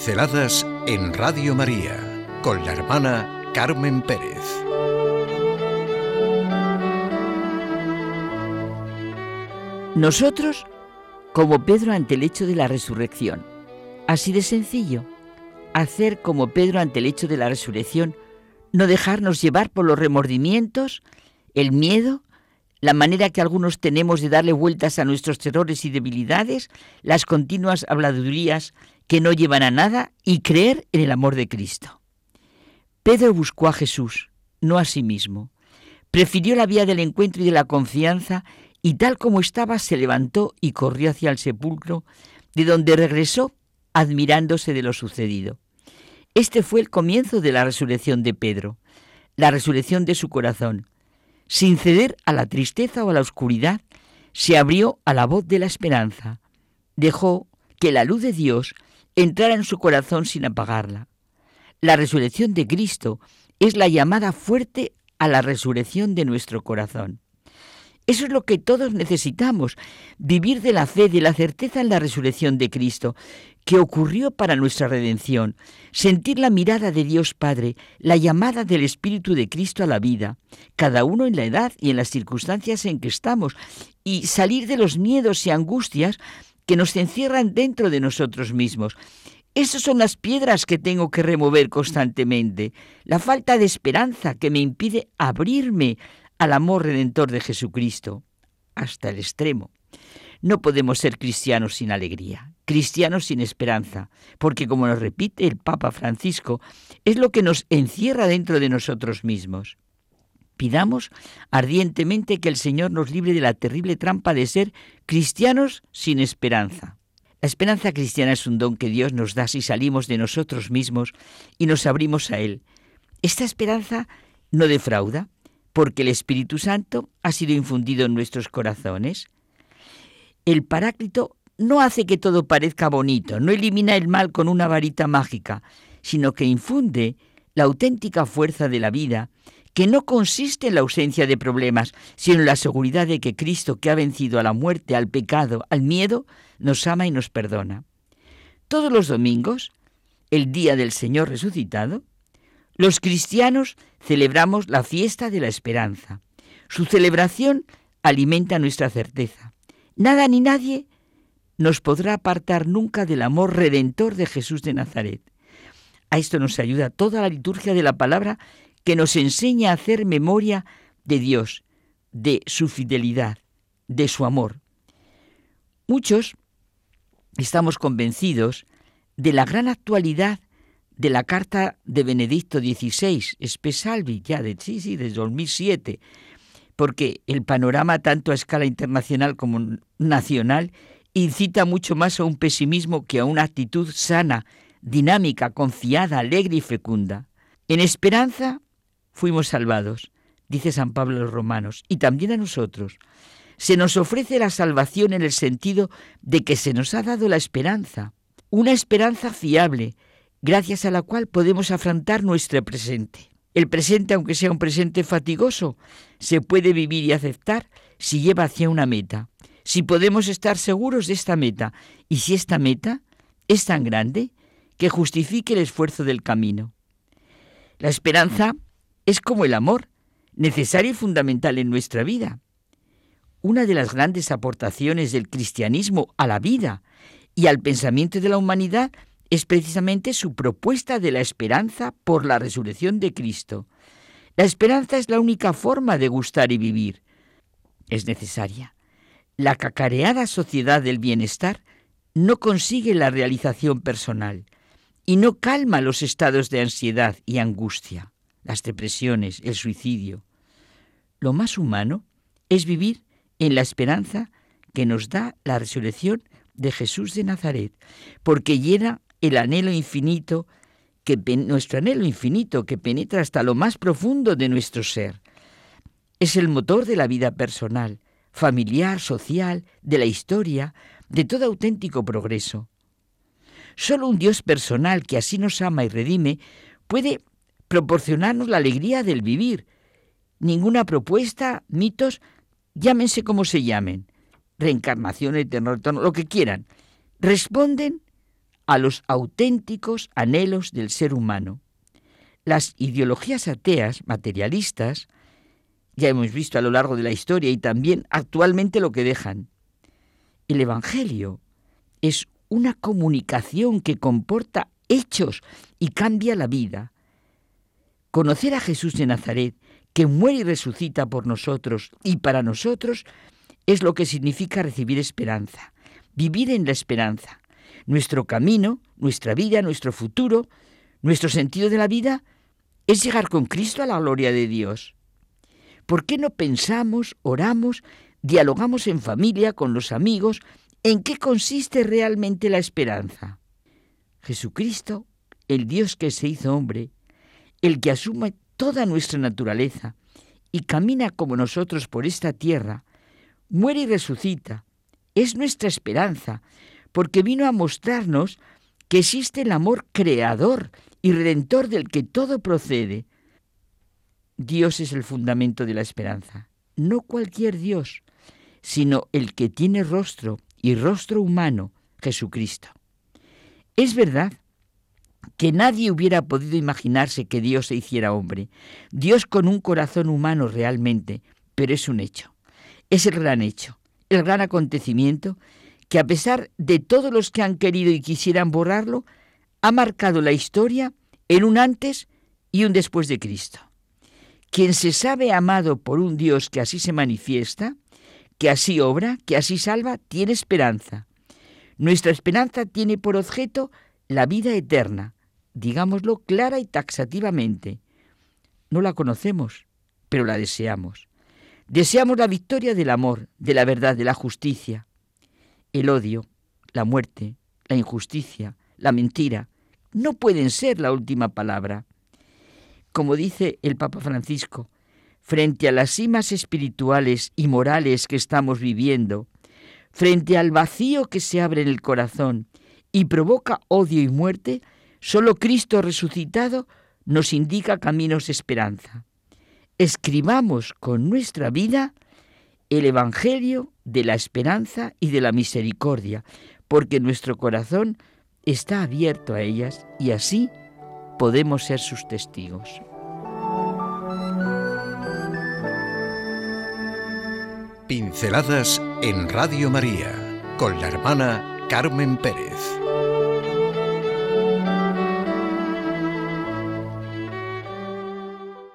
Pinceladas en Radio María con la hermana Carmen Pérez. Nosotros, como Pedro ante el hecho de la resurrección, así de sencillo, hacer como Pedro ante el hecho de la resurrección, no dejarnos llevar por los remordimientos, el miedo, la manera que algunos tenemos de darle vueltas a nuestros terrores y debilidades, las continuas habladurías que no llevan a nada y creer en el amor de Cristo. Pedro buscó a Jesús, no a sí mismo. Prefirió la vía del encuentro y de la confianza y tal como estaba se levantó y corrió hacia el sepulcro, de donde regresó admirándose de lo sucedido. Este fue el comienzo de la resurrección de Pedro, la resurrección de su corazón. Sin ceder a la tristeza o a la oscuridad, se abrió a la voz de la esperanza. Dejó que la luz de Dios entrara en su corazón sin apagarla. La resurrección de Cristo es la llamada fuerte a la resurrección de nuestro corazón. Eso es lo que todos necesitamos, vivir de la fe, de la certeza en la resurrección de Cristo, que ocurrió para nuestra redención, sentir la mirada de Dios Padre, la llamada del Espíritu de Cristo a la vida, cada uno en la edad y en las circunstancias en que estamos, y salir de los miedos y angustias que nos encierran dentro de nosotros mismos. Esas son las piedras que tengo que remover constantemente, la falta de esperanza que me impide abrirme al amor redentor de Jesucristo hasta el extremo. No podemos ser cristianos sin alegría, cristianos sin esperanza, porque como nos repite el Papa Francisco, es lo que nos encierra dentro de nosotros mismos. Pidamos ardientemente que el Señor nos libre de la terrible trampa de ser cristianos sin esperanza. La esperanza cristiana es un don que Dios nos da si salimos de nosotros mismos y nos abrimos a Él. Esta esperanza no defrauda, porque el Espíritu Santo ha sido infundido en nuestros corazones. El Paráclito no hace que todo parezca bonito, no elimina el mal con una varita mágica, sino que infunde la auténtica fuerza de la vida, que no consiste en la ausencia de problemas, sino en la seguridad de que Cristo, que ha vencido a la muerte, al pecado, al miedo, nos ama y nos perdona. Todos los domingos, el día del Señor resucitado, los cristianos celebramos la fiesta de la esperanza. Su celebración alimenta nuestra certeza. Nada ni nadie nos podrá apartar nunca del amor redentor de Jesús de Nazaret. A esto nos ayuda toda la liturgia de la palabra que nos enseña a hacer memoria de Dios, de su fidelidad, de su amor. Muchos estamos convencidos de la gran actualidad de la carta de Benedicto XVI, Espesalvi, ya de, sí, sí, desde 2007, porque el panorama tanto a escala internacional como nacional incita mucho más a un pesimismo que a una actitud sana, dinámica, confiada, alegre y fecunda. En esperanza fuimos salvados, dice San Pablo a los romanos, y también a nosotros. Se nos ofrece la salvación en el sentido de que se nos ha dado la esperanza, una esperanza fiable, gracias a la cual podemos afrontar nuestro presente. El presente, aunque sea un presente fatigoso, se puede vivir y aceptar si lleva hacia una meta, si podemos estar seguros de esta meta y si esta meta es tan grande que justifique el esfuerzo del camino. La esperanza es como el amor, necesario y fundamental en nuestra vida. Una de las grandes aportaciones del cristianismo a la vida y al pensamiento de la humanidad es precisamente su propuesta de la esperanza por la resurrección de Cristo. La esperanza es la única forma de gustar y vivir. Es necesaria. La cacareada sociedad del bienestar no consigue la realización personal y no calma los estados de ansiedad y angustia, las depresiones, el suicidio. Lo más humano es vivir en la esperanza que nos da la resurrección de Jesús de Nazaret, porque llena el anhelo infinito, que nuestro anhelo infinito que penetra hasta lo más profundo de nuestro ser. Es el motor de la vida personal, familiar, social, de la historia, de todo auténtico progreso. Solo un Dios personal que así nos ama y redime puede proporcionarnos la alegría del vivir. Ninguna propuesta, mitos, llámense como se llamen, reencarnación, eterno, lo que quieran, responden a los auténticos anhelos del ser humano. Las ideologías ateas, materialistas, ya hemos visto a lo largo de la historia y también actualmente lo que dejan. El Evangelio es una comunicación que comporta hechos y cambia la vida. Conocer a Jesús de Nazaret, que muere y resucita por nosotros y para nosotros, es lo que significa recibir esperanza, vivir en la esperanza. Nuestro camino, nuestra vida, nuestro futuro, nuestro sentido de la vida es llegar con Cristo a la gloria de Dios. ¿Por qué no pensamos, oramos, dialogamos en familia, con los amigos, en qué consiste realmente la esperanza? Jesucristo, el Dios que se hizo hombre, el que asume toda nuestra naturaleza y camina como nosotros por esta tierra, muere y resucita. Es nuestra esperanza, porque vino a mostrarnos que existe el amor creador y redentor del que todo procede. Dios es el fundamento de la esperanza, no cualquier Dios, sino el que tiene rostro y rostro humano, Jesucristo. Es verdad que nadie hubiera podido imaginarse que Dios se hiciera hombre, Dios con un corazón humano realmente, pero es un hecho, es el gran hecho, el gran acontecimiento que a pesar de todos los que han querido y quisieran borrarlo, ha marcado la historia en un antes y un después de Cristo. Quien se sabe amado por un Dios que así se manifiesta, que así obra, que así salva, tiene esperanza. Nuestra esperanza tiene por objeto la vida eterna, digámoslo clara y taxativamente. No la conocemos, pero la deseamos. Deseamos la victoria del amor, de la verdad, de la justicia el odio, la muerte, la injusticia, la mentira, no pueden ser la última palabra. Como dice el Papa Francisco, frente a las cimas espirituales y morales que estamos viviendo, frente al vacío que se abre en el corazón y provoca odio y muerte, solo Cristo resucitado nos indica caminos de esperanza. Escribamos con nuestra vida el Evangelio de la esperanza y de la misericordia, porque nuestro corazón está abierto a ellas y así podemos ser sus testigos. Pinceladas en Radio María con la hermana Carmen Pérez.